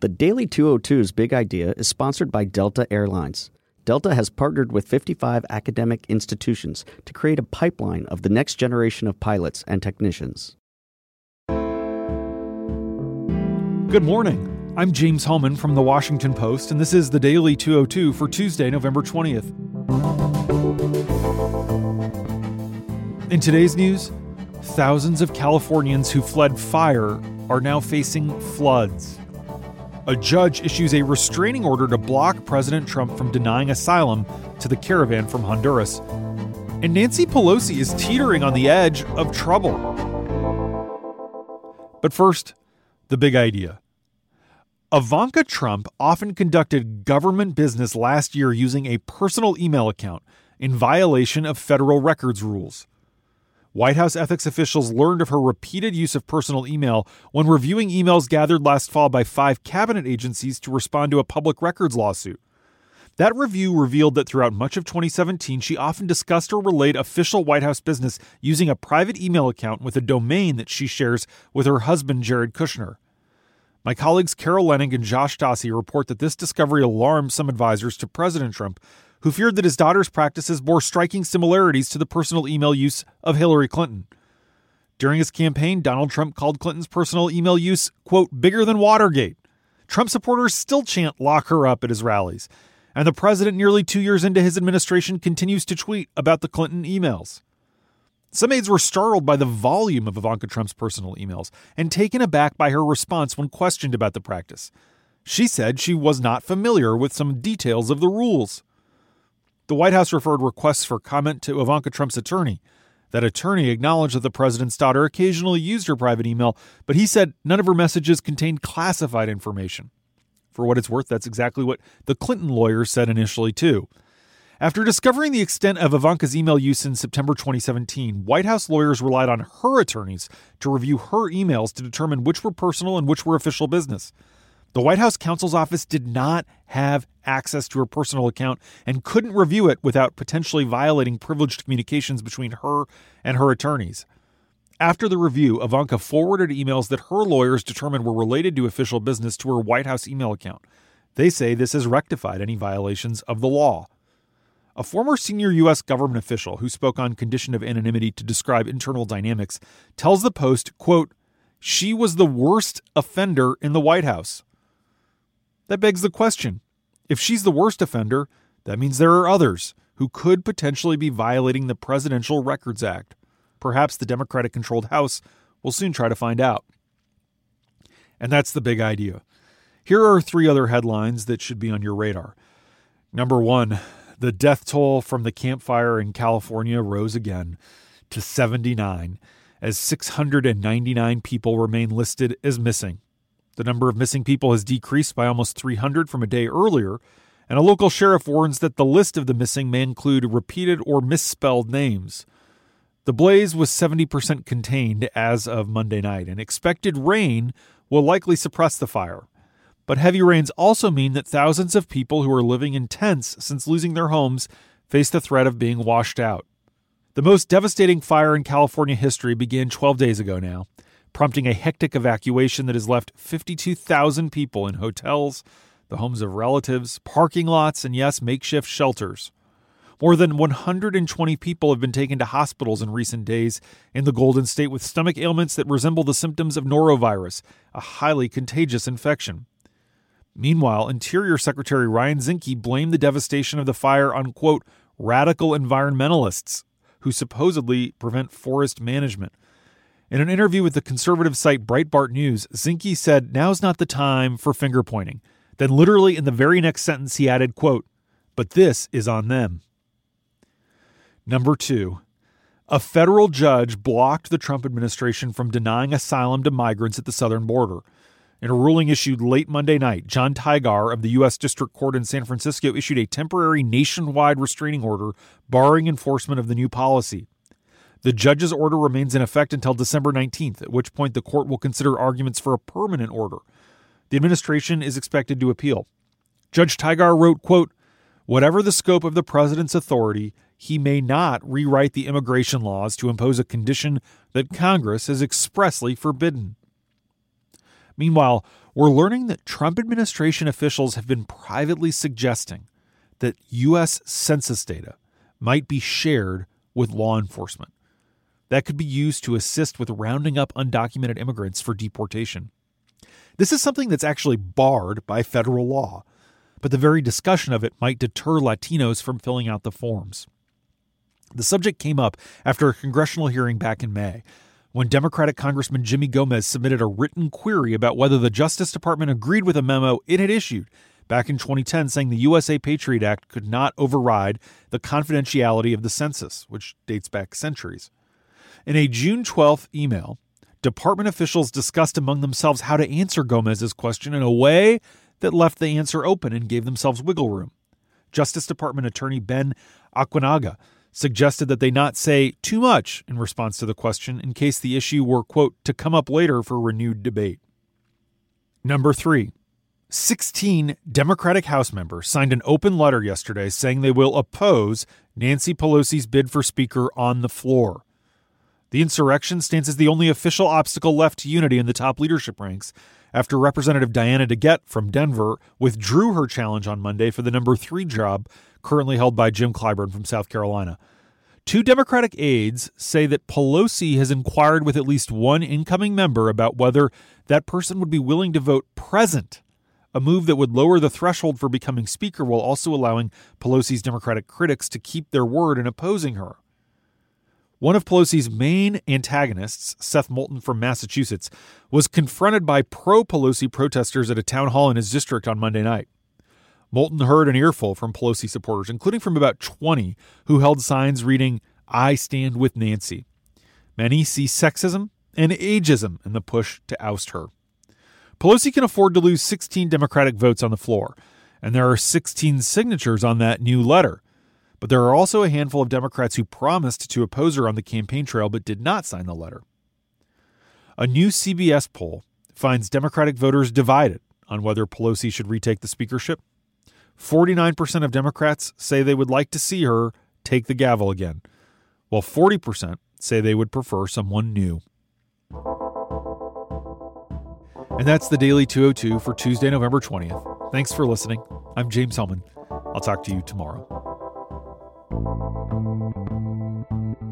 The Daily 202's big idea is sponsored by Delta Airlines. Delta has partnered with 55 academic institutions to create a pipeline of the next generation of pilots and technicians. Good morning. I'm James Hohmann from The Washington Post, and this is the Daily 202 for Tuesday, November 20th. In today's news, thousands of Californians who fled fire are now facing floods. A judge issues a restraining order to block President Trump from denying asylum to the caravan from Honduras. And Nancy Pelosi is teetering on the edge of trouble. But first, the big idea. Ivanka Trump often conducted government business last year using a personal email account in violation of federal records rules. White House ethics officials learned of her repeated use of personal email when reviewing emails gathered last fall by five cabinet agencies to respond to a public records lawsuit. That review revealed that throughout much of 2017, she often discussed or relayed official White House business using a private email account with a domain that she shares with her husband, Jared Kushner. My colleagues Carol Leonnig and Josh Dawsey report that this discovery alarmed some advisors to President Trump, who feared that his daughter's practices bore striking similarities to the personal email use of Hillary Clinton. During his campaign, Donald Trump called Clinton's personal email use, quote, bigger than Watergate. Trump supporters still chant lock her up at his rallies. And the president, nearly two years into his administration, continues to tweet about the Clinton emails. Some aides were startled by the volume of Ivanka Trump's personal emails and taken aback by her response when questioned about the practice. She said she was not familiar with some details of the rules. The White House referred requests for comment to Ivanka Trump's attorney. That attorney acknowledged that the president's daughter occasionally used her private email, but he said none of her messages contained classified information. For what it's worth, that's exactly what the Clinton lawyers said initially, too. After discovering the extent of Ivanka's email use in September 2017, White House lawyers relied on her attorneys to review her emails to determine which were personal and which were official business. The White House counsel's office did not have access to her personal account and couldn't review it without potentially violating privileged communications between her and her attorneys. After the review, Ivanka forwarded emails that her lawyers determined were related to official business to her White House email account. They say this has rectified any violations of the law. A former senior U.S. government official who spoke on condition of anonymity to describe internal dynamics tells the Post, quote, she was the worst offender in the White House. That begs the question if she's the worst offender, that means there are others who could potentially be violating the Presidential Records Act. Perhaps the Democratic controlled House will soon try to find out. And that's the big idea. Here are three other headlines that should be on your radar. Number one, the death toll from the Camp Fire in California rose again to 79 as 699 people remain listed as missing. The number of missing people has decreased by almost 300 from a day earlier, and a local sheriff warns that the list of the missing may include repeated or misspelled names. The blaze was 70% contained as of Monday night, and expected rain will likely suppress the fire. But heavy rains also mean that thousands of people who are living in tents since losing their homes face the threat of being washed out. The most devastating fire in California history began 12 days ago now, prompting a hectic evacuation that has left 52,000 people in hotels, the homes of relatives, parking lots, and yes, makeshift shelters. More than 120 people have been taken to hospitals in recent days in the Golden State with stomach ailments that resemble the symptoms of norovirus, a highly contagious infection. Meanwhile, Interior Secretary Ryan Zinke blamed the devastation of the fire on, quote, radical environmentalists who supposedly prevent forest management. In an interview with the conservative site Breitbart News, Zinke said, Now's not the time for finger pointing. Then, literally in the very next sentence, he added, quote, But this is on them. Number two, a federal judge blocked the Trump administration from denying asylum to migrants at the southern border. In a ruling issued late Monday night, Jon Tigar of the U.S. District Court in San Francisco issued a temporary nationwide restraining order barring enforcement of the new policy. The judge's order remains in effect until December 19th, at which point the court will consider arguments for a permanent order. The administration is expected to appeal. Judge Tigar wrote, quote, Whatever the scope of the president's authority, he may not rewrite the immigration laws to impose a condition that Congress has expressly forbidden. Meanwhile, we're learning that Trump administration officials have been privately suggesting that U.S. census data might be shared with law enforcement. That could be used to assist with rounding up undocumented immigrants for deportation. This is something that's actually barred by federal law, but the very discussion of it might deter Latinos from filling out the forms. The subject came up after a congressional hearing back in May when Democratic Congressman Jimmy Gomez submitted a written query about whether the Justice Department agreed with a memo it had issued back in 2010 saying the USA Patriot Act could not override the confidentiality of the census, which dates back centuries. In a June 12th email, department officials discussed among themselves how to answer Gomez's question in a way that left the answer open and gave themselves wiggle room. Justice Department Attorney Ben Aguiñaga suggested that they not say too much in response to the question in case the issue were, quote, to come up later for renewed debate. Number three, 16 Democratic House members signed an open letter yesterday saying they will oppose Nancy Pelosi's bid for Speaker on the floor. The insurrection stands as the only official obstacle left to unity in the top leadership ranks after Representative Diana DeGette from Denver withdrew her challenge on Monday for the number three job currently held by Jim Clyburn from South Carolina. Two Democratic aides say that Pelosi has inquired with at least one incoming member about whether that person would be willing to vote present, a move that would lower the threshold for becoming Speaker while also allowing Pelosi's Democratic critics to keep their word in opposing her. One of Pelosi's main antagonists, Seth Moulton from Massachusetts, was confronted by pro Pelosi protesters at a town hall in his district on Monday night. Moulton heard an earful from Pelosi supporters, including from about 20 who held signs reading, I stand with Nancy. Many see sexism and ageism in the push to oust her. Pelosi can afford to lose 16 Democratic votes on the floor, and there are 16 signatures on that new letter. But there are also a handful of Democrats who promised to oppose her on the campaign trail but did not sign the letter. A new CBS poll finds Democratic voters divided on whether Pelosi should retake the speakership. 49% of Democrats say they would like to see her take the gavel again, while 40% say they would prefer someone new. And that's the Daily 202 for Tuesday, November 20th. Thanks for listening. I'm James Hohmann. I'll talk to you tomorrow. Thank you.